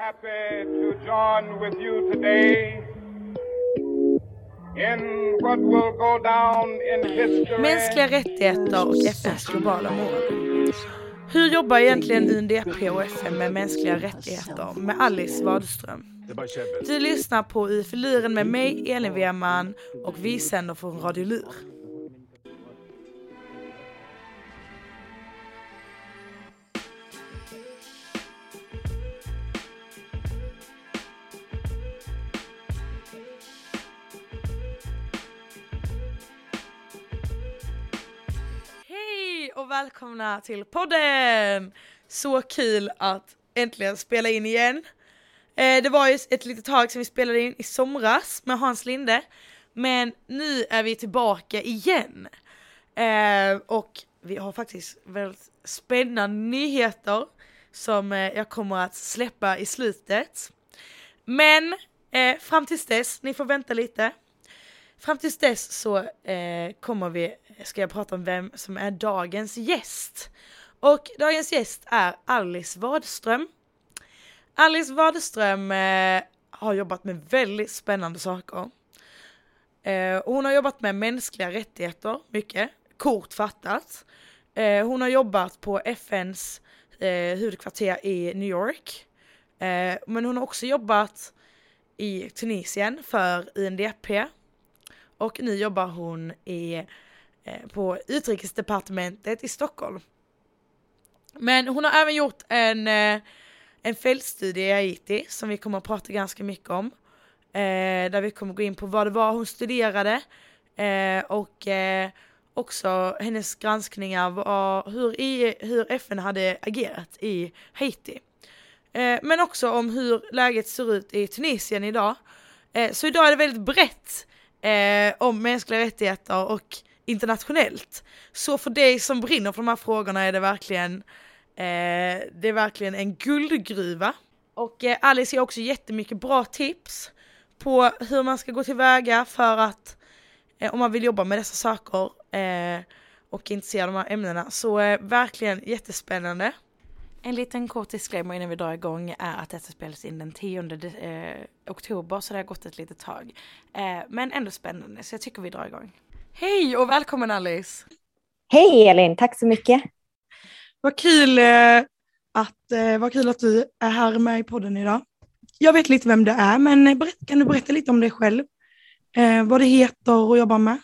happy to join with you today in what will go down in history. Mänskliga rättigheter och FNs globala mål. Hur jobbar egentligen UNDP och FN med mänskliga rättigheter med Alice Wadström? Du lyssnar på i filuren med mig, Elin Wehrman och vi sänder från Radio Lur. Välkomna till podden! Så kul att äntligen spela in igen. Eh, det var ju ett litet tag som vi spelade in i somras med Hans Linde, men nu är vi tillbaka igen. Eh, och vi har faktiskt väldigt spännande nyheter som eh, jag kommer att släppa i slutet. Men eh, fram tills dess, ni får vänta lite. Fram tills dess så eh, kommer vi, ska jag prata om vem som är dagens gäst. Och dagens gäst är Alice Wadström. Alice Wadström eh, har jobbat med väldigt spännande saker. Eh, och hon har jobbat med mänskliga rättigheter, mycket, kort fattat. Eh, hon har jobbat på FNs eh, huvudkvarter i New York. Eh, men hon har också jobbat i Tunisien för UNDP. Och nu jobbar hon i, eh, på utrikesdepartementet i Stockholm. Men hon har även gjort en, eh, en fältstudie i Haiti som vi kommer att prata ganska mycket om. Eh, där vi kommer gå in på vad det var hon studerade eh, och eh, också hennes granskningar av hur, i, hur FN hade agerat i Haiti. Eh, men också om hur läget ser ut i Tunisien idag. Eh, så idag är det väldigt brett eh, om mänskliga rättigheter och internationellt. Så för dig som brinner för de här frågorna är det verkligen, eh, det är verkligen en guldgruva. Och eh, Alice ger också jättemycket bra tips på hur man ska gå tillväga för att eh, om man vill jobba med dessa saker eh, och är intresserad av de här ämnena. Så eh, verkligen jättespännande. En liten kort disclaimer innan vi drar igång är att detta spelas in den 10 eh, oktober så det har gått ett litet tag. Eh, men ändå spännande så jag tycker vi drar igång. Hej och välkommen Alice! Hej Elin, tack så mycket. Vad kul, eh, att, eh, vad kul att du är här med i podden idag. Jag vet lite vem du är men berätt, kan du berätta lite om dig själv? Eh, vad det heter och jobbar med?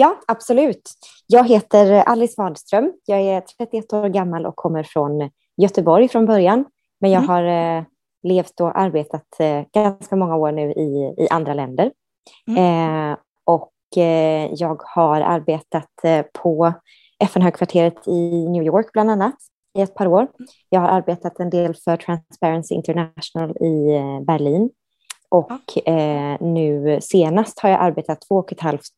Ja, absolut. Jag heter Alice Wadström. Jag är 31 år gammal och kommer från Göteborg från början. Men jag Mm. har eh, levt och arbetat eh, ganska många år nu i, i andra länder. Eh, och eh, jag har arbetat eh, på FN-högkvarteret i New York bland annat i ett par år. Jag har arbetat en del för Transparency International i eh, Berlin. Och nu senast har jag arbetat två och ett halvt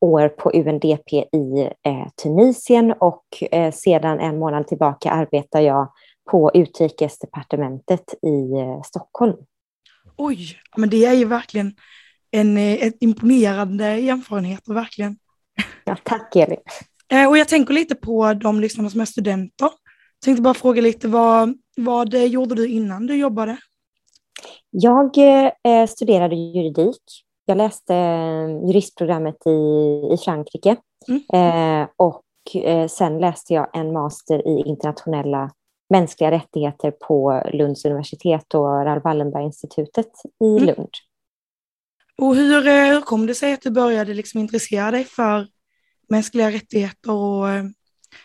år på UNDP i eh, Tunisien och eh, sedan en månad tillbaka arbetar jag på utrikesdepartementet i eh, Stockholm. Oj, men det är ju verkligen en, eh, ett imponerande erfarenhet, verkligen. Ja, tack Elin. Eh, och jag tänker lite på de lyssnarna som är studenter. Tänkte bara fråga lite, vad, vad eh, gjorde du innan du jobbade? Jag eh, studerade juridik. Jag läste eh, juristprogrammet i, i Frankrike Mm. eh, och eh, sen läste jag en master i internationella mänskliga rättigheter på Lunds universitet och Raoul Wallenberg-institutet i Mm. Lund. Och hur, eh, hur kom det sig att du började liksom intressera dig för mänskliga rättigheter och eh,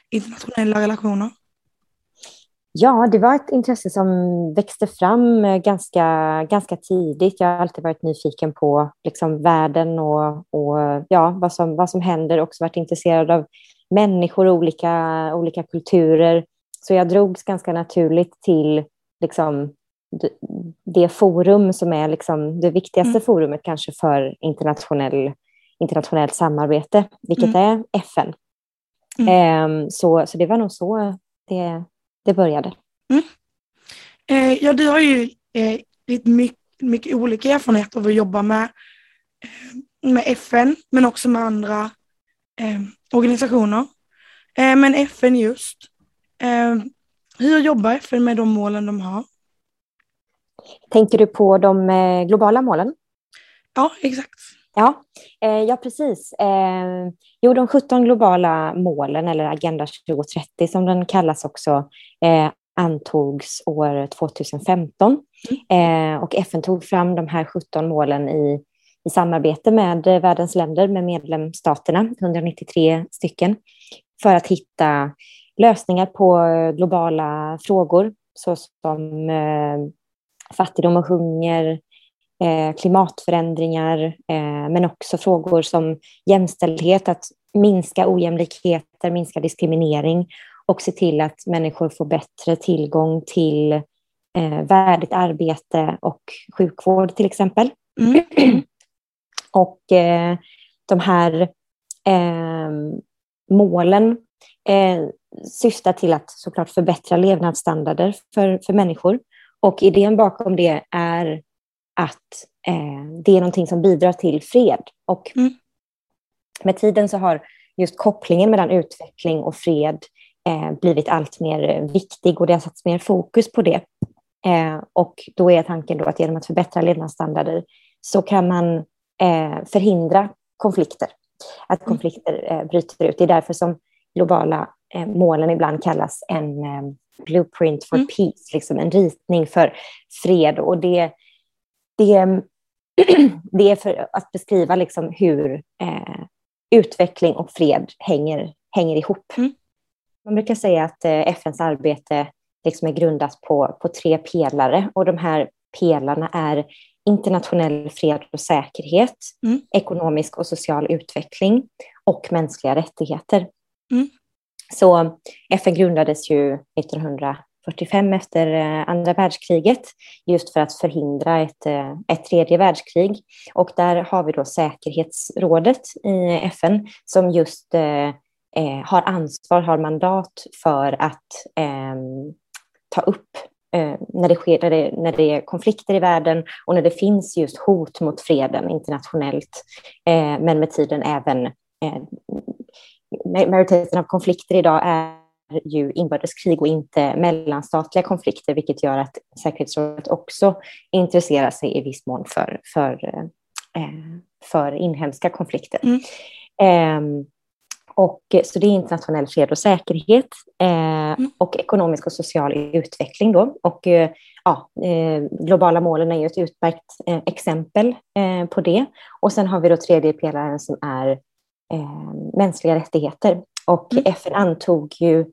internationella relationer? Ja, det var ett intresse som växte fram eh, ganska, ganska tidigt. Jag har alltid varit nyfiken på liksom, världen och, och ja, vad, som, vad som händer. Också varit intresserad av människor och olika, olika kulturer. Så jag drogs ganska naturligt till liksom, det, forum som är liksom, det viktigaste Mm. forumet kanske för internationell, internationellt samarbete, vilket Mm. är FN. Ehm, så, så det var nog så det, det började. Eh, ja, du har ju eh, lite mycket, mycket olika erfarenheter av att jobba med, eh, med FN, men också med andra eh, organisationer. Eh, men FN just. Eh, hur jobbar FN med de målen de har? Tänker du på de globala målen? Ja, exakt. Ja, eh, ja precis. Eh, jo, de 17 globala målen, eller Agenda 2030 som den kallas också, eh, antogs år 2015. Mm. Eh, och FN tog fram de här 17 målen i, i samarbete med världens länder, med medlemsstaterna, 193 stycken, för att hitta lösningar på globala frågor såsom eh, fattigdom och hunger, klimatförändringar, eh, men också frågor som jämställdhet, att minska ojämlikheter, minska diskriminering och se till att människor får bättre tillgång till eh, värdigt arbete och sjukvård till exempel. Mm. och eh, de här eh, målen eh, syftar till att såklart förbättra levnadsstandarder för, för människor. Och idén bakom det är att eh, det är någonting som bidrar till fred. Och mm. med tiden så har just kopplingen mellan utveckling och fred eh, blivit allt mer viktig och det har satts mer fokus på det. Eh, och då är tanken då att genom att förbättra levnadsstandarder så kan man eh, förhindra konflikter. Att mm. konflikter eh, bryter ut. Det är därför som globala eh, målen ibland kallas en eh, blueprint for mm. peace, liksom en ritning för fred. Och det, det, det är för att beskriva liksom hur eh, utveckling och fred hänger, hänger ihop. Mm. Man brukar säga att eh, FNs arbete liksom är grundat på, på tre pelare och de här pelarna är internationell fred och säkerhet, mm. ekonomisk och social utveckling och mänskliga rättigheter. Mm. Så FN grundades ju 45 efter eh, andra världskriget just för att förhindra ett, eh, ett tredje världskrig. Och där har vi då säkerhetsrådet i FN som just eh, eh, har ansvar, har mandat för att eh, ta upp eh, när, det sker, när, det, när det är konflikter i världen och när det finns just hot mot freden internationellt, eh, men med tiden även majoriteten av konflikter idag är ju inbördeskrig och inte mellanstatliga konflikter, vilket gör att säkerhetsrådet också intresserar sig i viss mån för, för, eh, för inhemska konflikter. Mm. Eh, och, så det är internationell fred och säkerhet eh, mm. och ekonomisk och social utveckling. Då. Och, eh, ja, eh, globala målen är ju ett utmärkt eh, exempel på det. Och sen har vi då tredje pelaren som är eh, mänskliga rättigheter. Och mm. FN antog ju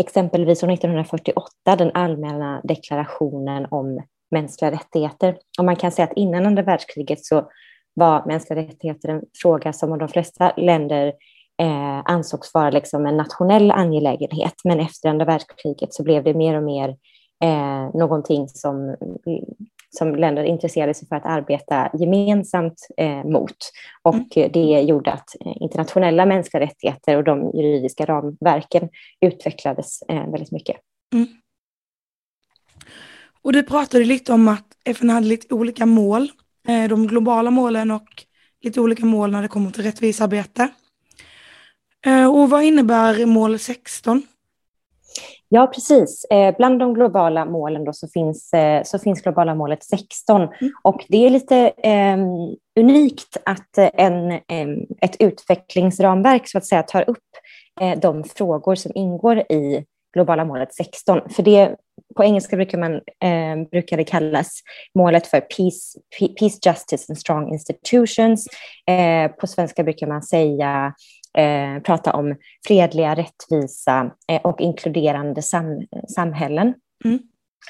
exempelvis år 1948 den allmänna deklarationen om mänskliga rättigheter. Och man kan säga att innan andra världskriget så var mänskliga rättigheter en fråga som de flesta länder eh, ansågs vara liksom en nationell angelägenhet. Men efter andra världskriget så blev det mer och mer eh, någonting som som länder intresserade sig för att arbeta gemensamt eh, mot. Och mm. det gjorde att eh, internationella mänskliga rättigheter och de juridiska ramverken utvecklades eh, väldigt mycket. Mm. Och du pratade lite om att FN hade lite olika mål, eh, de globala målen och lite olika mål när det kommer till rättvisearbete. Eh, och vad innebär mål 16? Ja, precis. Eh, bland de globala målen då så, finns, eh, så finns globala målet 16. Mm. Och det är lite eh, unikt att en, ett utvecklingsramverk så att säga tar upp eh, de frågor som ingår i globala målet 16. För det, på engelska brukar, man, eh, brukar det kallas målet för peace, peace, justice and strong institutions. Eh, på svenska brukar man säga eh, prata om fredliga, rättvisa eh, och inkluderande sam samhällen. Mm.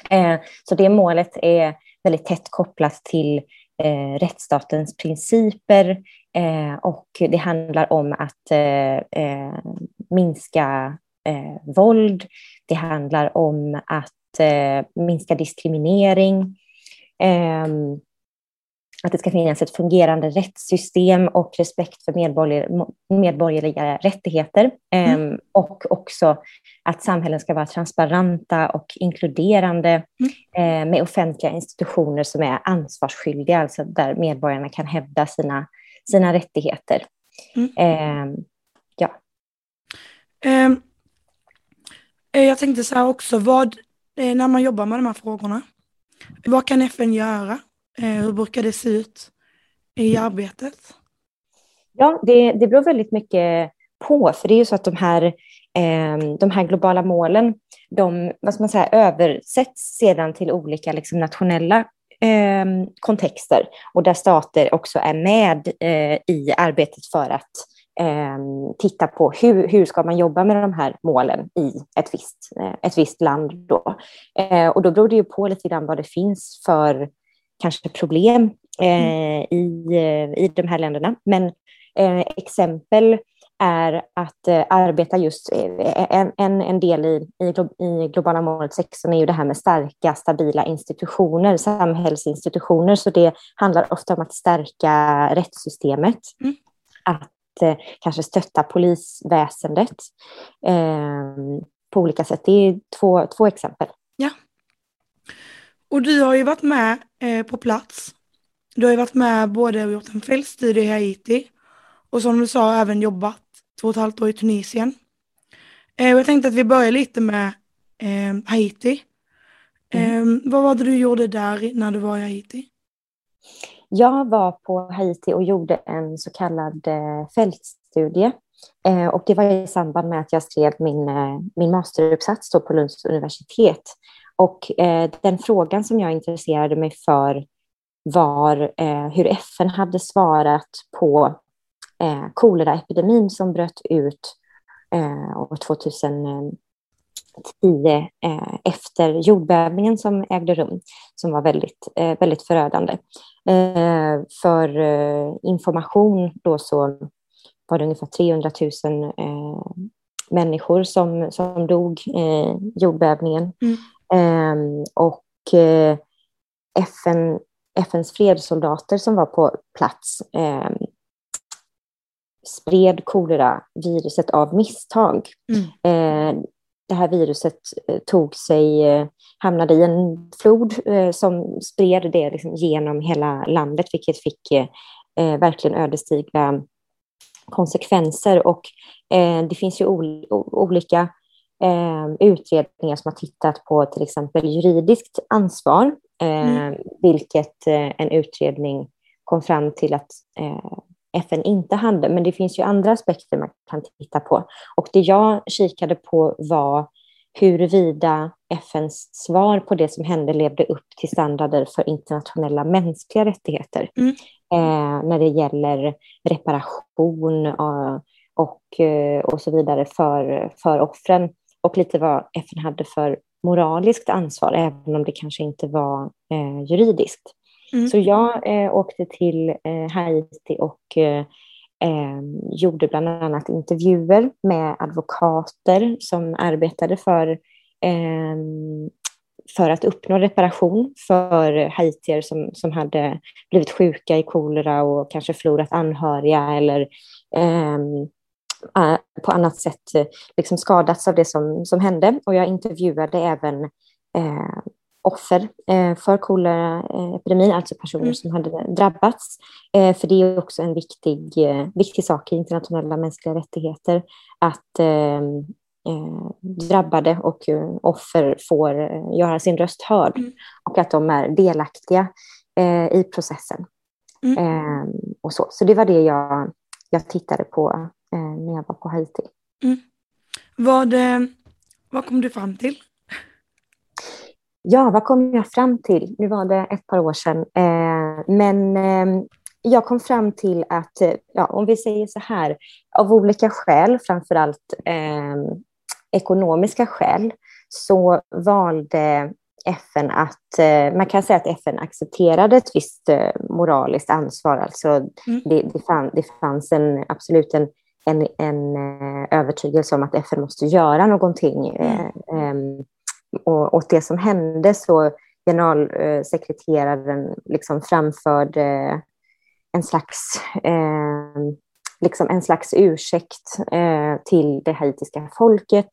Eh, så det målet är väldigt tätt kopplat till eh, rättsstatens principer eh, och det handlar om att eh, minska våld. Det handlar om att minska diskriminering. Ehm, att det ska finnas ett fungerande rättssystem och respekt för medborgerliga rättigheter. Mm. Um, och också att samhällen ska vara transparenta och inkluderande mm. uh, med offentliga institutioner som är ansvarsskyldiga, alltså där medborgarna kan hävda sina, sina rättigheter. Mm. Um, ja. Um, jag tänkte så här också, vad, eh, när man jobbar med de här frågorna, Vad kan FN göra? Eh, hur brukar det se ut i arbetet? Ja, det, det beror väldigt mycket på, för det är ju så att de här, eh, de här globala målen, de vad ska man säga, översätts sedan till olika liksom, nationella eh, kontexter och där stater också är med eh, i arbetet för att ehm, titta på hur, hur ska man jobba med de här målen i ett visst, eh, ett visst land. Då. Eh, och då beror det ju på lite grann vad det finns för kanske problem mm. i, i de här länderna. Men exempel är att eh, arbeta just, en, en, en del i, i, i globala målet 16 är ju det här med starka, stabila institutioner, samhällsinstitutioner, så det handlar ofta om att stärka rättssystemet, mm. att eh, kanske stötta polisväsendet eh, på olika sätt. Det är två, två exempel. Och du har ju varit med eh, på plats. Du har ju varit med både och gjort en fältstudie i Haiti och som du sa även jobbat två och ett halvt år i Tunisien. Eh, jag tänkte att vi börjar lite med eh, Haiti. Mm. Eh, vad var det du gjorde där när du var i Haiti? Jag var på Haiti och gjorde en så kallad eh, fältstudie. Eh, och det var i samband med att jag skrev min, min masteruppsats på Lunds universitet. Och eh, den frågan som jag intresserade mig för var eh, hur FN hade svarat på eh, koleraepidemin som bröt ut eh, år 2010 eh, efter jordbävningen som ägde rum, som var väldigt, eh, väldigt förödande. Eh, för eh, information då så var det ungefär 300 000 eh, människor som, som dog i jordbävningen. Mm. Ehm, och FN, FNs fredssoldater som var på plats ehm, spred kolera-viruset av misstag. Mm. Eh, det här viruset eh, tog sig, eh, hamnade i en flod som spred det liksom genom hela landet, vilket fick verkligen ödesdigra konsekvenser. Och det finns ju olika utredningar som har tittat på till exempel juridiskt ansvar, mm. vilket en utredning kom fram till att FN inte hade. Men det finns ju andra aspekter man kan titta på. Och det jag kikade på var huruvida FNs svar på det som hände levde upp till standarder för internationella mänskliga rättigheter. Mm. Eh, när det gäller reparation och, och, eh, och så vidare för, för offren. Och lite vad FN hade för moraliskt ansvar, även om det kanske inte var eh, juridiskt. Mm. Så jag eh, åkte till eh, Haiti och eh, gjorde bland annat intervjuer med advokater som arbetade för, för att uppnå reparation för haitier som, som hade blivit sjuka i kolera och kanske förlorat anhöriga eller på annat sätt liksom skadats av det som, som hände. Och jag intervjuade även eh, offer eh, för koleraepidemin, alltså personer mm. som hade drabbats. Eh, för det är också en viktig, eh, viktig sak i internationella mänskliga rättigheter att drabbade och offer får göra sin röst hörd mm. och att de är delaktiga i processen. Mm. och så. så det var det jag, jag tittade på när jag var på Haiti. Mm. Vad, vad kom du fram till? Ja, vad kom jag fram till? Nu var det ett par år sedan. Eh, men eh, jag kom fram till att, eh, ja, om vi säger så här, av olika skäl, framför allt eh, ekonomiska skäl, så valde FN att, eh, man kan säga att FN accepterade ett visst eh, moraliskt ansvar. Alltså mm. det, det, fann, det fanns en, absolut en, en, en övertygelse om att FN måste göra någonting. Mm och, och det som hände så generalsekreteraren liksom framförde en slags, eh, liksom en slags ursäkt eh, till det haitiska folket.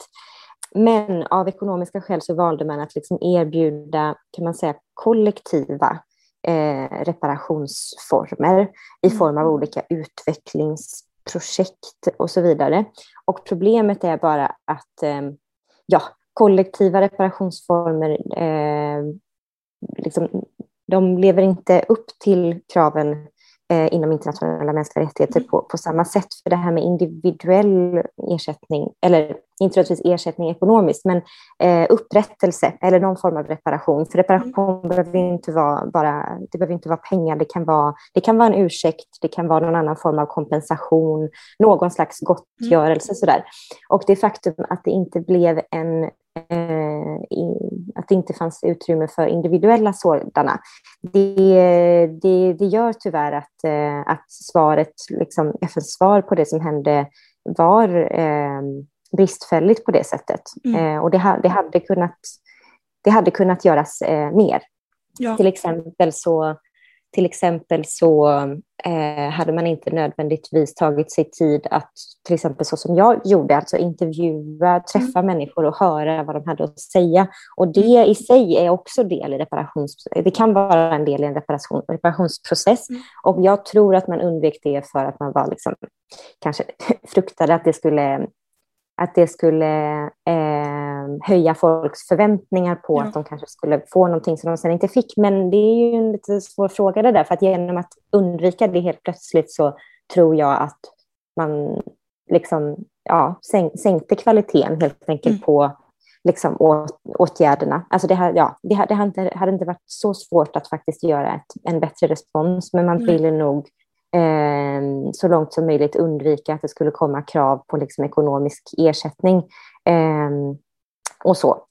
Men av ekonomiska skäl så valde man att liksom erbjuda, kan man säga, kollektiva eh, reparationsformer i mm. form av olika projekt och så vidare. Och problemet är bara att eh, ja, kollektiva reparationsformer eh, liksom, de lever inte upp till kraven eh, inom internationella mänskliga rättigheter på, på samma sätt. För det här med individuell ersättning, eller inte nödvändigtvis ersättning ekonomiskt, men eh, upprättelse eller någon form av reparation. För reparation mm. behöver inte vara bara, det behöver inte vara pengar, det kan vara, det kan vara en ursäkt, det kan vara någon annan form av kompensation, någon slags gottgörelse mm. sådär. Och det faktum att det inte blev en att det inte fanns utrymme för individuella sådana. Det, det, det gör tyvärr att, eh, att svaret, liksom, FNs svar på det som hände var eh, bristfälligt på det sättt. Mm. Eh, och det, det, hade kunnat, det hade kunnat göras eh, mer. Ja. Till exempel så, till exempel så eh, hade man inte nödvändigtvis tagit sig tid att, till exempel så som jag gjorde, alltså intervjua, träffa mm. människor och höra vad de hade att säga. Och det i sig är också del i reparations... Det kan vara en del i en reparation, reparationsprocess. Mm. Och jag tror att man undvek det för att man var liksom, kanske fruktade att det skulle att det skulle eh, höja folks förväntningar på ja. att de kanske skulle få någonting som de sen inte fick. Men det är ju en lite svår fråga det där, för att genom att undvika det helt plötsligt så tror jag att man liksom, ja, sänk, sänkte kvaliteten helt enkelt mm. på liksom, åt, åtgärderna. Alltså det, här, ja, det, det hade, inte, hade inte varit så svårt att faktiskt göra ett, en bättre respons, men man mm. ville nog eh, så långt som möjligt undvika att det skulle komma krav på liksom ekonomisk ersättning eh, och så.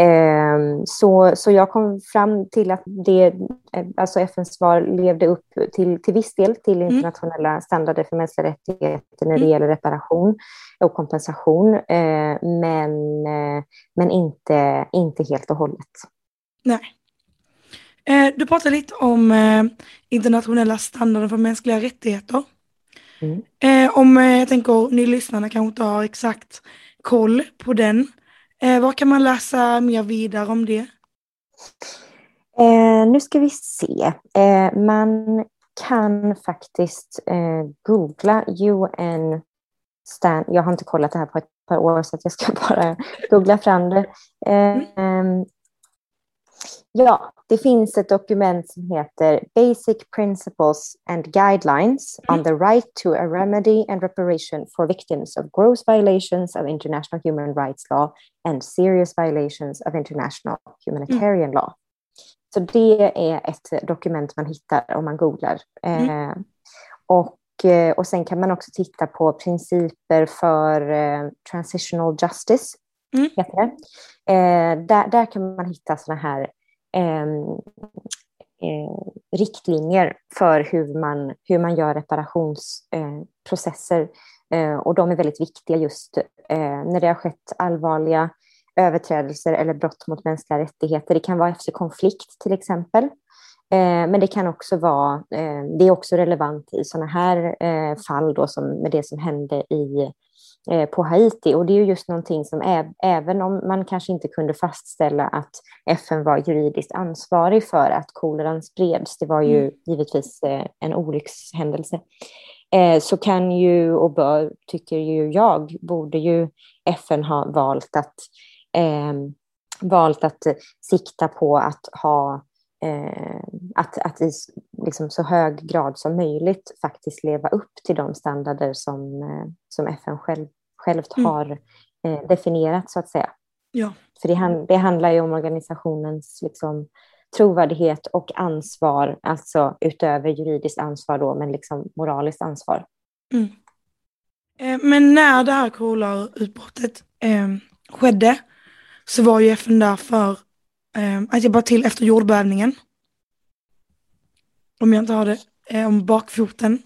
Eh, så. Så jag kom fram till att det, eh, alltså FNs svar levde upp till, till viss del till mm. internationella standarder för mänskliga rättigheter när det mm. gäller reparation och kompensation, eh, men, eh, men inte, inte helt och hållet. Nej. Eh, du pratade lite om eh, internationella standarder för mänskliga rättigheter. Mm. Eh, om eh, jag tänker ni lyssnarna kanske inte har exakt koll på den. Eh, vad kan man läsa mer vidare om det? Eh, nu ska vi se. man kan faktiskt googla UN stand. Jag har inte kollat det här på ett par år så jag ska bara googla fram det. Mm. Ja, det finns ett dokument som heter Basic Principles and Guidelines mm. on the right to a remedy and reparation for victims of gross violations of international human rights law and serious violations of international humanitarian law. Så det är ett dokument man hittar om man googlar. Mm. Eh, och, eh, och sen kan man också titta på principer för eh, transitional justice. Mm. Eh, där, där kan man hitta sådana här Ehm, eh, riktlinjer för hur man, hur man gör reparationsprocesser. Eh, eh, och de är väldigt viktiga just eh, när det har skett allvarliga överträdelser eller brott mot mänskliga rättigheter. Det kan vara efter konflikt till exempel. Eh, men det kan också vara, eh, det är också relevant i sådana här eh, fall då som med det som hände i Eh, på Haiti. Och det är ju just någonting som även om man kanske inte kunde fastställa att FN var juridiskt ansvarig för att koleran spreds, det var ju mm. givetvis eh, en olyckshändelse, eh, så kan ju och bör, tycker ju jag, borde ju FN ha valt att, eh, valt att sikta på att ha eh, att, att i liksom så hög grad som möjligt faktiskt leva upp till de standarder som, eh, som FN själv, självt mm. har eh, definierat så att säga. Ja. För det, det handlar ju om organisationens liksom, trovärdighet och ansvar, alltså utöver juridiskt ansvar då, men liksom moraliskt ansvar. Mm. Eh, men när det här kolarutbrottet eh, skedde så var ju FN där för eh, att hjälpa till efter jordbävningen. Om jag inte har det eh, om bakfoten.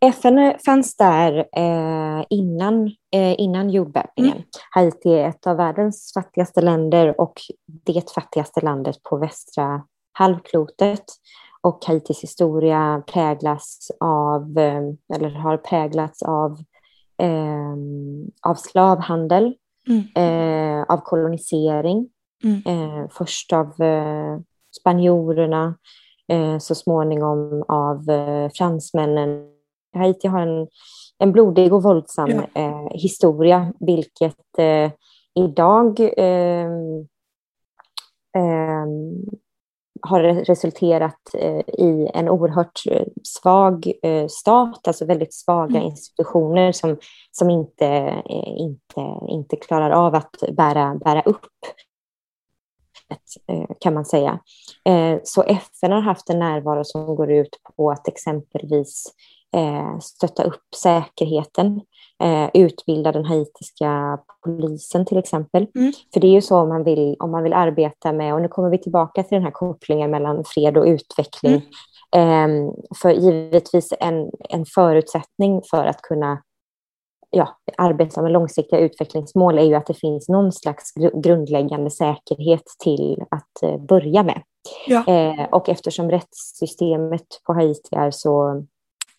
FN fanns där eh, innan, eh, innan jordbävningen. Mm. Haiti är ett av världens fattigaste länder och det fattigaste landet på västra halvklotet. Och Haitis historia präglas av, eh, eller har präglats av, eh, av slavhandel, mm. Eh, av kolonisering. Mm. Eh, först av spanjorerna, så småningom av fransmännen Haiti har en, en blodig och våldsam ja. eh, historia, vilket eh, idag eh, har resulterat i en oerhört svag stat, alltså väldigt svaga mm. institutioner som, som inte, inte, inte klarar av att bära, bära upp kan man säga. Så FN har haft en närvaro som går ut på att exempelvis stötta upp säkerheten eh, utbilda den haitiska polisen till exempel. Mm. För det är ju så om man, vill, om man vill arbeta med, och nu kommer vi tillbaka till den här kopplingen mellan fred och utveckling. Mm. Eh, för givetvis en, en förutsättning för att kunna ja, arbeta med långsiktiga utvecklingsmål är ju att det finns någon slags grundläggande säkerhet till att eh, börja med. Ja. Eh, och eftersom rättssystemet på Haiti är så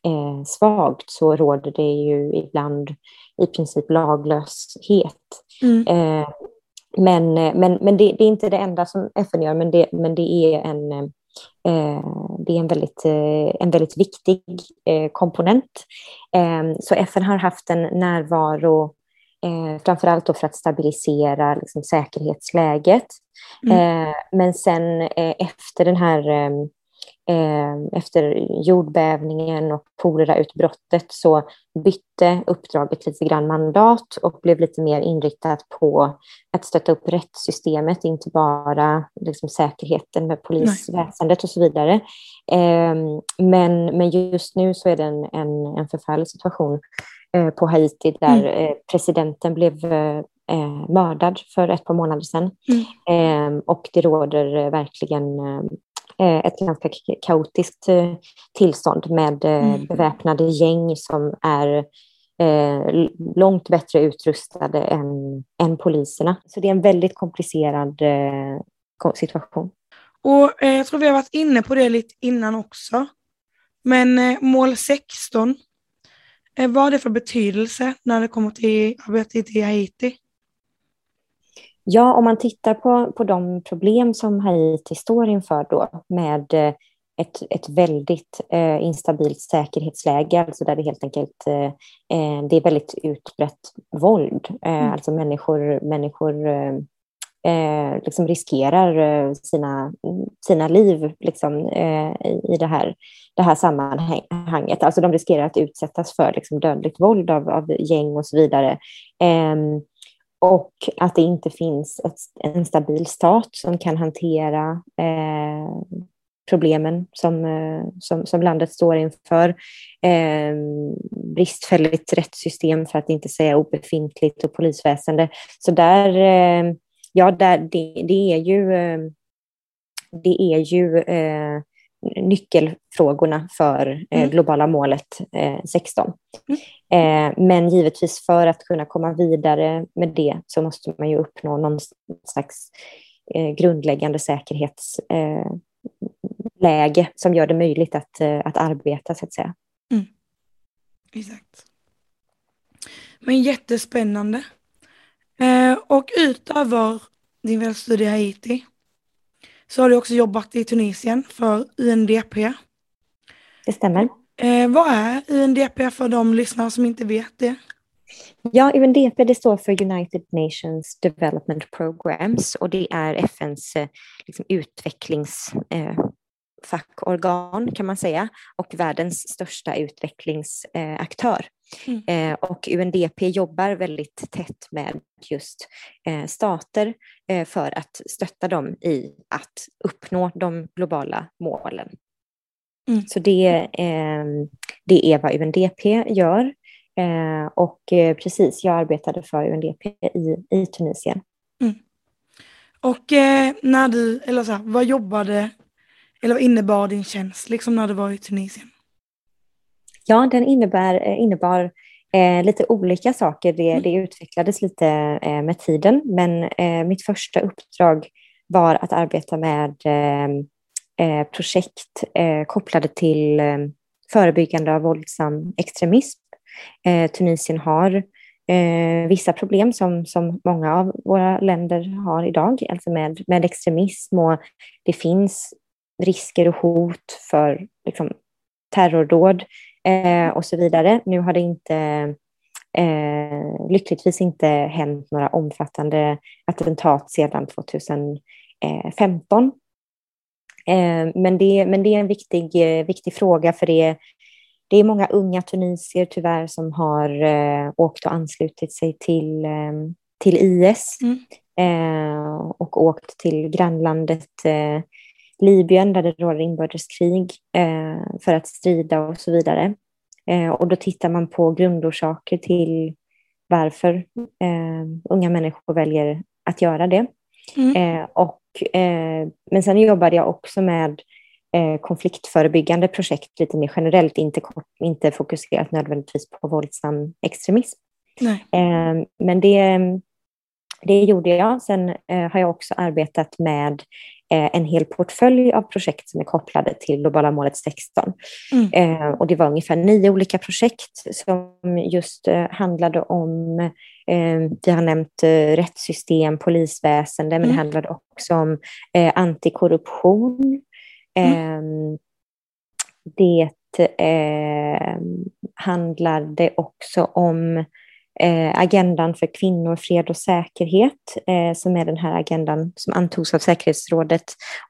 eh, svagt så råder det ju ibland i princip laglöshet. Mm. Eh, men men, men det, det, är inte det enda som FN gör, men det, men det är en, eh, det är en, väldigt, eh, en väldigt viktig eh, komponent. Eh, så FN har haft en närvaro Eh, framförallt då för att stabilisera liksom, säkerhetsläget. Mm. Eh, men sen eh, efter den här Eh, efter jordbävningen och kolerautbrottet så bytte uppdraget lite grann mandat och blev lite mer inriktat på att stötta upp rättssystemet, inte bara liksom säkerheten med polisväsendet och så vidare. Ehm, men, men just nu så är det en, en, en förfärlig situation eh, på Haiti där mm. Eh, presidenten blev mördad för ett par månader sedan. Mm. Ehm, och det råder verkligen Eh, ett ganska kaotiskt eh, tillstånd med eh, mm. beväpnade gäng som är långt bättre utrustade än, än poliserna. Så det är en väldigt komplicerad situation. Och eh, jag tror vi har varit inne på det lite innan också. Men eh, mål 16, eh, vad har det för betydelse när det kommer till arbetet i Haiti? Ja, om man tittar på, på de problem som Haiti står inför då med eh, ett, ett väldigt eh, instabilt säkerhetsläge, alltså där det helt enkelt eh, eh det är väldigt utbrett våld. Eh, mm. Alltså människor, människor eh, liksom riskerar sina, sina liv liksom, i det här, det här sammanhanget. Alltså de riskerar att utsättas för liksom, dödligt våld av, av gäng och så vidare. Och att det inte finns ett, en stabil stat som kan hantera eh, problemen som, eh, som, som, landet står inför. Eh, bristfälligt rättssystem för att inte säga obefintligt och polisväsende. Så där, eh, ja, där, det, det är ju, eh, det är ju eh, nyckelfrågorna för eh, mm. globala målet 16. Mm. Eh, men givetvis för att kunna komma vidare med det så måste man ju uppnå någon slags eh, grundläggande säkerhetsläge eh, som gör det möjligt att, eh, att arbeta så att säga. Mm. Exakt. Men jättespännande. Eh, och utöver din välstudie i Haiti så har du också jobbat i Tunisien för UNDP. Det stämmer. Eh, vad är UNDP för de lyssnare som inte vet det? Ja, UNDP det står för United Nations Development Programs och det är FNs eh, liksom, utvecklingsfackorgan eh, kan man säga och världens största utvecklingsaktör. Mm. Eh, och UNDP jobbar väldigt tätt med just eh, stater eh, för att stötta dem i att uppnå de globala målen. Mm. Så det, eh, det är vad UNDP gör. Eh, och eh, precis, jag arbetade för UNDP i, i Tunisien. Mm. Och när du, eller så här, vad jobbade, eller vad innebar din tjänst liksom när du var i Tunisien? Ja, den innebär, eh, innebar eh, lite olika saker. Det, mm. det utvecklades lite eh, med tiden, men eh, mitt första uppdrag var att arbeta med Eh, projekt eh, kopplade till förebyggande av våldsam extremism. Tunisien har vissa problem som, som många av våra länder har idag, alltså med, med extremism och det finns risker och hot för liksom, terrordåd eh, och så vidare. Nu har det inte eh, lyckligtvis inte hänt några omfattande attentat sedan 2015. Eh, men, det, men det är en viktig, viktig fråga för det, det är många unga tunisier tyvärr som har eh, åkt och anslutit sig till, eh, till IS mm. eh, och åkt till grannlandet eh, Libyen där det råder inbördeskrig eh, för att strida och så vidare. Eh, och då tittar man på grundorsaker till varför eh, unga människor väljer att göra det. Mm. och, men sen jobbade jag också med konfliktförebyggande projekt lite mer generellt, inte, inte fokuserat nödvändigtvis på våldsam extremism. Nej. men det, det gjorde jag. Sen har jag också arbetat med Eh, en hel portfölj av projekt som är kopplade till globala målet 16. Mm. Eh, och det var ungefär nio olika projekt som just eh, handlade om, eh, vi har nämnt eh, rättssystem, polisväsende, mm. men det mm. handlade också om eh, antikorruption. Mm. Ehm, det handlade också om eh, agendan för kvinnor, fred och säkerhet, eh, som är den här agendan som antogs av säkerhetsrådet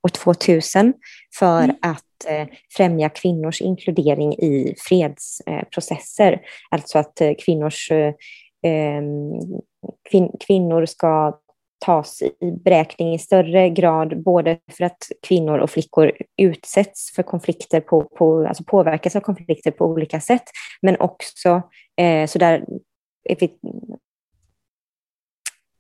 år 2000 för mm. att eh, främja kvinnors inkludering i fredsprocesser. alltså att eh, kvinnors, eh, kvin kvinnor ska tas i beräkning i större grad, både för att kvinnor och flickor utsätts för konflikter, på, på, alltså påverkas av konflikter på olika sätt, men också eh, så där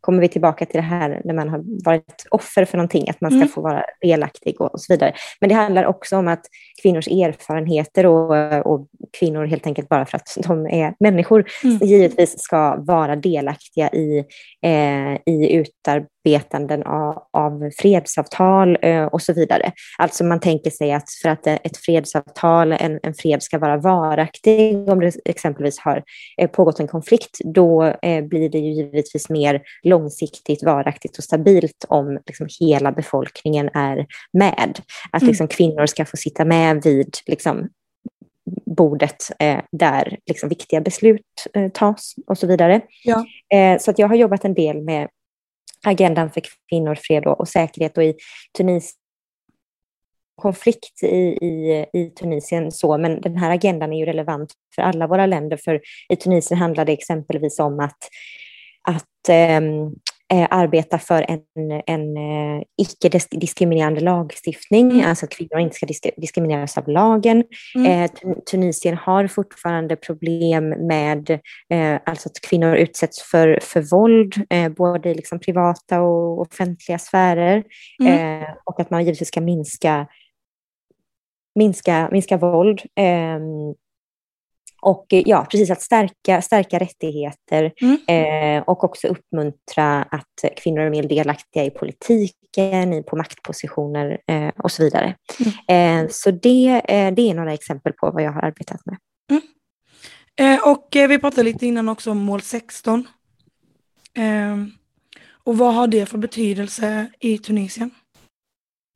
kommer vi tillbaka till det här när man har varit offer för någonting, att man ska mm. få vara delaktig och, och, så vidare. Men det handlar också om att kvinnors erfarenheter och, och kvinnor helt enkelt bara för att de är människor mm. givetvis ska vara delaktiga i, eh, i utarbetanden av, av fredsavtal eh, och så vidare. Alltså man tänker sig att för att ett fredsavtal, en, en fred ska vara varaktig, om det exempelvis har eh, pågått en konflikt, då eh, blir det ju givetvis mer långsiktigt, varaktigt och stabilt om liksom hela befolkningen är med. Att mm. liksom, kvinnor ska få sitta med vid liksom, bordet eh, där liksom, viktiga beslut eh, tas och så vidare. Ja. Eh, så att jag har jobbat en del med agendan för kvinnor, fred och, och säkerhet. Och i Tunisien, konflikt i, i, i Tunisien så, men den här agendan är ju relevant för alla våra länder, för i Tunisien handlar det exempelvis om att att eh, eh, arbeta för en, en eh, icke-diskriminerande lagstiftning, mm. alltså att kvinnor inte ska disk diskrimineras av lagen. Mm. Eh, Tunisien har fortfarande problem med eh, alltså att kvinnor utsätts för, för våld, eh, både i liksom privata och offentliga sfärer, mm. Eh, och att man givetvis ska minska minska, minska våld. Ehm, och eh, ja, precis att stärka, stärka rättigheter mm. eh, och också uppmuntra att kvinnor är mer delaktiga i politiken, på maktpositioner eh, och så vidare. Mm. Eh, så det, eh, det är några exempel på vad jag har arbetat med. Mm. Eh, och vi pratade lite innan också om mål 16. och vad har det för betydelse i Tunisien?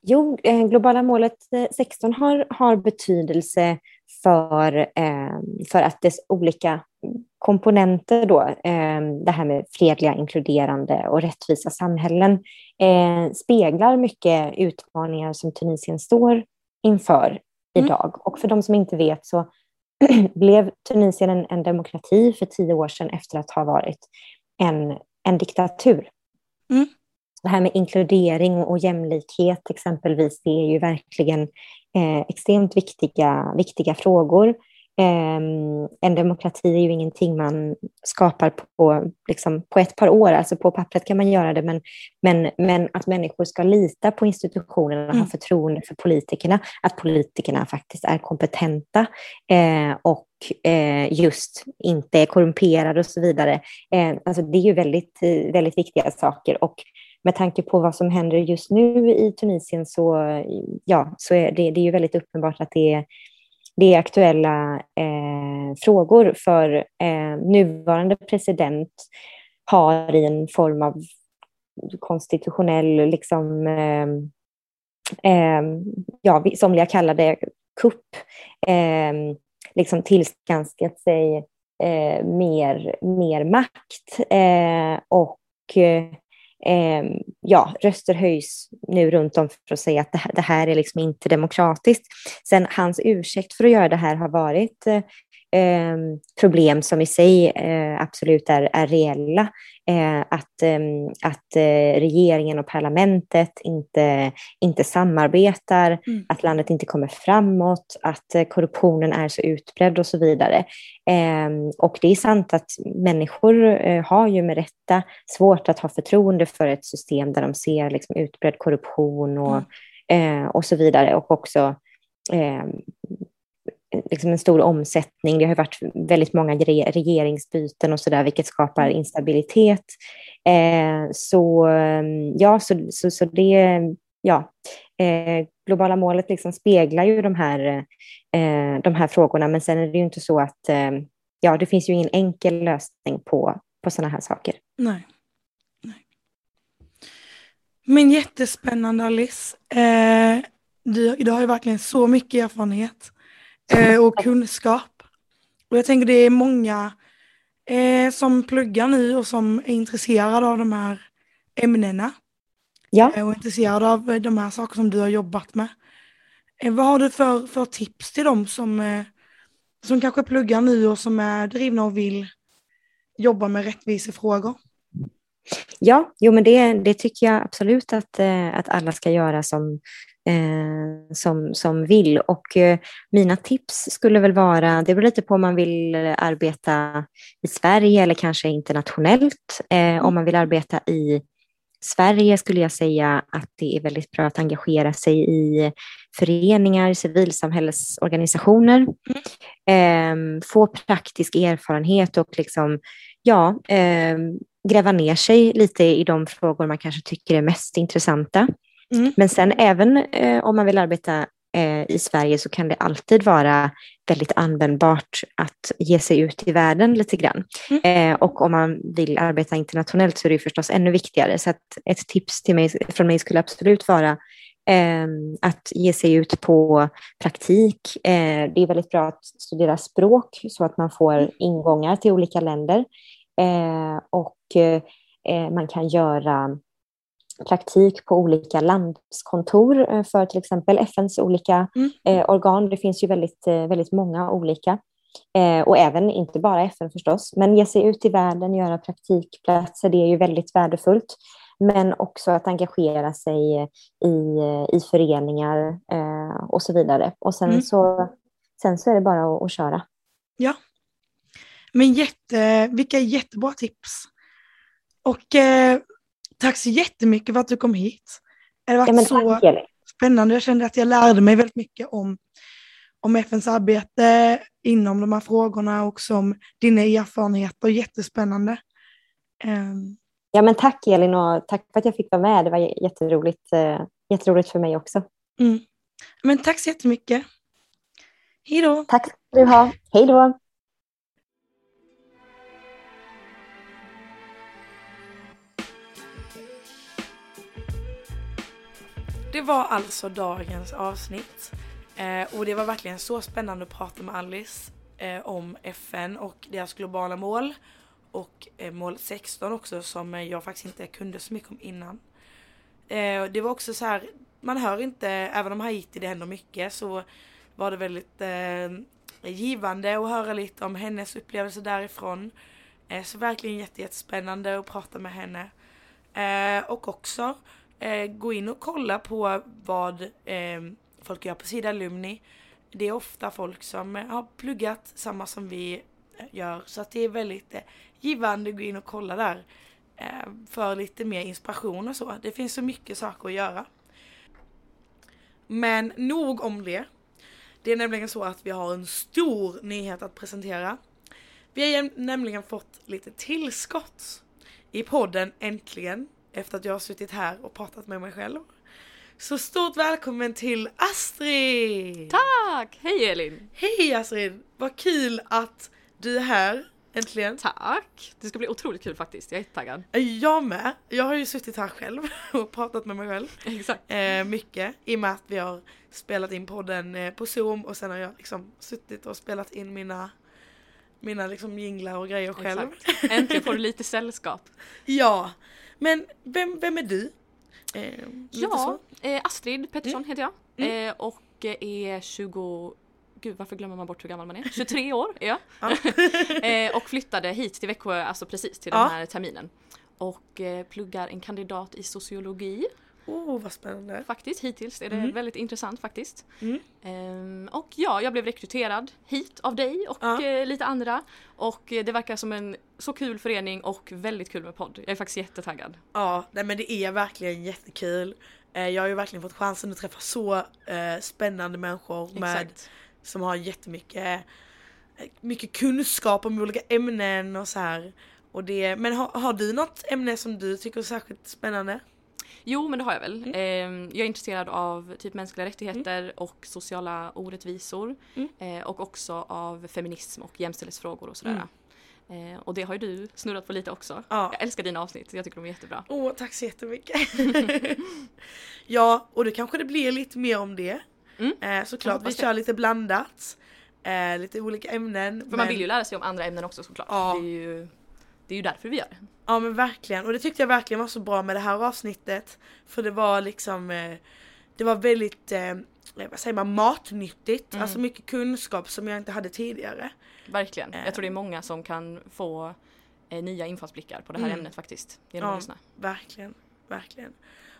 Jo, globala målet 16 har, har betydelse för, eh, för att dess olika komponenter då, eh, det här med fredliga, inkluderande och rättvisa samhällen, eh, speglar mycket utmaningar som Tunisien står inför mm. idag. Och för de som inte vet så blev Tunisien en, en, demokrati för tio år sedan efter att ha varit en, en diktatur. Mm. Det här med inkludering och jämlikhet exempelvis, det är ju verkligen eh, extremt viktiga, viktiga frågor. Eh, en demokrati är ju ingenting man skapar på, liksom, på ett par år, alltså på pappret kan man göra det, men, men, men att människor ska lita på institutionerna, mm. ha förtroende för politikerna, att politikerna faktiskt är kompetenta eh, och eh, just inte är korrumperade och så vidare. Eh, alltså det är ju väldigt, väldigt viktiga saker och med tanke på vad som händer just nu i Tunisien så, ja, så är det, det är ju väldigt uppenbart att det är, det är aktuella eh, frågor för eh, nuvarande president har i en form av konstitutionell, liksom, eh, eh ja, somliga kallar det kupp, eh, liksom tillskanskat sig eh, mer, mer makt eh, och eh, eh, ja, röster höjs nu runt om för att säga att det här, det här är liksom inte demokratiskt. Sen hans ursäkt för att göra det här har varit eh, ehm, problem som i sig eh, absolut är, är reella. Eh, att ehm, att eh, regeringen och parlamentet inte, inte samarbetar, mm. att landet inte kommer framåt, att eh, korruptionen är så utbredd och så vidare. Ehm, och det är sant att människor har ju med rätta svårt att ha förtroende för ett system där de ser liksom utbredd korruption och, mm. och så vidare och också ehm, liksom en stor omsättning. Det har varit väldigt många regeringsbyten och så där, vilket skapar mm. instabilitet. Eh, så ja, så, så, så det, ja, eh, globala målet liksom speglar ju de här, eh, de här frågorna, men sen är det ju inte så att, eh, ja, det finns ju ingen enkel lösning på, på sådana här saker. Nej. Nej. Men jättespännande Alice. Eh, du, du har ju verkligen så mycket erfarenhet eh, och kunskap. Och jag tänker det är många eh, som pluggar nu och som är intresserade av de här ämnena. Ja. Eh, och intresserade av de här sakerna som du har jobbat med. Eh, vad har du för, för tips till dem som, eh, som kanske pluggar nu och som är drivna och vill jobba med rättvisefrågor? Ja, jo men det, det tycker jag absolut att, eh, att alla ska göra som, eh, som, som vill. Och eh, mina tips skulle väl vara, det beror lite på om man vill arbeta i Sverige eller kanske internationellt. Eh, om man vill arbeta i Sverige skulle jag säga att det är väldigt bra att engagera sig i föreningar, civilsamhällesorganisationer, mm. eh, få praktisk erfarenhet och liksom, ja, eh, gräva ner sig lite i de frågor man kanske tycker är mest intressanta. Mm. Men sen även eh, om man vill arbeta eh, i Sverige så kan det alltid vara väldigt användbart att ge sig ut i världen lite grann. Mm. Eh, och om man vill arbeta internationellt så är det förstås ännu viktigare. Så att ett tips till mig, från mig skulle absolut vara eh, att ge sig ut på praktik. Eh, det är väldigt bra att studera språk så att man får mm. ingångar till olika länder. Och man kan göra praktik på olika landskontor eh, för till exempel FNs olika mm. eh, organ. Det finns ju väldigt, eh, väldigt många olika. Eh, och även, inte bara FN förstås, men ge sig ut i världen, göra praktikplatser, det är ju väldigt värdefullt. Men också att engagera sig i, i föreningar eh, och så vidare. Och sen, mm. så, sen så är det bara att, att köra. Ja. Men jätte, vilka jättebra tips. Och eh, Tack så jättemycket för att du kom hit. Det har varit ja, så spännande. Jag kände att jag lärde mig väldigt mycket om, om FNs arbete inom de här frågorna och om dina erfarenheter. Jättespännande. Um. Ja, men tack Elin och tack för att jag fick vara med. Det var jätteroligt, uh, jätteroligt för mig också. Mm. Men tack så jättemycket. Hej då. Tack ska du ha. Hej då. Det var alltså dagens avsnitt. Eh, och det var verkligen så spännande att prata med Alice eh, om FN och deras globala mål. Och eh, mål 16 också som eh, jag faktiskt inte kunde så mycket om innan. Eh, det var också så här, man hör inte, även om Haiti det händer mycket så var det väldigt eh, givande att höra lite om hennes upplevelse därifrån. Eh, så verkligen jätte, jättespännande att prata med henne. Eh, och också eh, gå in och kolla på vad eh, folk gör på Sida Alumni. Det är ofta folk som eh, har pluggat samma som vi eh, gör så att det är väldigt eh, givande att gå in och kolla där. Eh, för lite mer inspiration och så. Det finns så mycket saker att göra. Men nog om det. Det är nämligen så att vi har en stor nyhet att presentera. Vi har nämligen fått lite tillskott i podden äntligen efter att jag har suttit här och pratat med mig själv. Så stort välkommen till Astrid! Tack! Hej Elin! Hej Astrid! Vad kul att du är här äntligen. Tack! Det ska bli otroligt kul faktiskt, jag är jättetaggad. Jag med. Jag har ju suttit här själv och pratat med mig själv. Exakt. Eh, mycket, i och med att vi har spelat in podden eh, på zoom och sen har jag liksom suttit och spelat in mina mina liksom jinglar och grejer själv. Exakt. Äntligen får du lite sällskap. ja, Men vem, vem är du? Eh, Ja, eh, Astrid Pettersson heter jag. Mm. Eh, och eh, är 20... Gud varför glömmer man bort hur gammal man är? 23 år är jag. Ja. eh, och flyttade hit till Växjö, alltså precis till Ja. den här terminen. Och eh, pluggar en kandidat i sociologi Oh, vad spännande. faktiskt. Hittills är det Mm. väldigt intressant faktiskt. Mm. Ehm, och ja, jag blev rekryterad hit av dig och Ja. lite andra. Och det verkar som en så kul förening och väldigt kul med podd. Jag är faktiskt jättetaggad. Ja, nej men det är verkligen jättekul. Eh, jag har ju verkligen fått chansen att träffa så eh, spännande människor med, som har jättemycket eh, mycket kunskap om olika ämnen och så här. Och det, men har, har du något ämne som du tycker är särskilt spännande? Jo men det har jag väl. Mm. Ehm, jag är intresserad av typ mänskliga rättigheter och sociala orättvisor. Mm. Och också av feminism och jämställdhetsfrågor och sådär. Eh, och det har ju du snurrat på lite också. Ja. Jag älskar dina avsnitt, jag tycker de är jättebra. Åh, tack så jättemycket. ja, och då kanske det blir lite mer om det. Mm. Eh, såklart, vi kör lite blandat. Eh, lite olika ämnen. För man vill ju lära sig om andra ämnen också såklart. Ja. Det, är ju, det är ju därför vi gör det. Ja men verkligen, och det tyckte jag verkligen var så bra med det här avsnittet. För det var liksom, eh, det var väldigt, eh, vad säger man, matnyttigt. Mm. Alltså mycket kunskap som jag inte hade tidigare. Verkligen. Eh. Jag tror det är många som kan få eh, nya infallsblickar på det här Mm. ämnet faktiskt. Genom Ja. att lyssna. Verkligen, verkligen.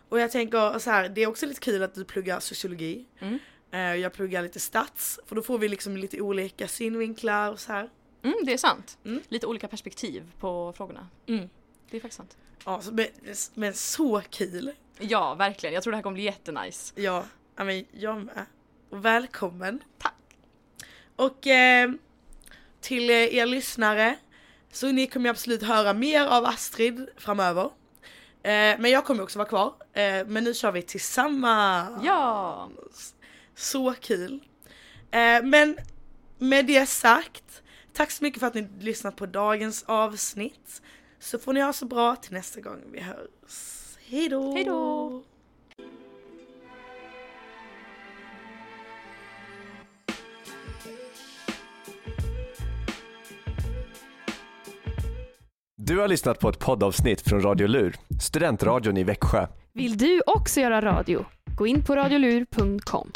Och jag tänker så här, det är också lite kul att du pluggar sociologi. Mm. Eh, jag pluggar lite stats, för då får vi liksom lite olika synvinklar och så här. Mm, det är sant. Mm. Lite olika perspektiv på frågorna. Mm. Det är faktiskt sant. Ja, men, men så kul. Ja, verkligen. Jag tror det här kommer bli jättenice. Ja, ja, men jag med. Och välkommen. Tack. Och eh, till eh, er lyssnare, så ni kommer absolut höra mer av Astrid framöver. Eh, men jag kommer också vara kvar. Eh, men nu kör vi tillsammans. Ja! Så kul. Men med det sagt, tack så mycket för att ni lyssnat på dagens avsnitt. Så får ni ha så bra till nästa gång vi hörs. Hejdå! Hejdå! Du har lyssnat på ett poddavsnitt från Radio Lur, studentradion i Växjö. Vill du också göra radio? Gå in på radiolur.com.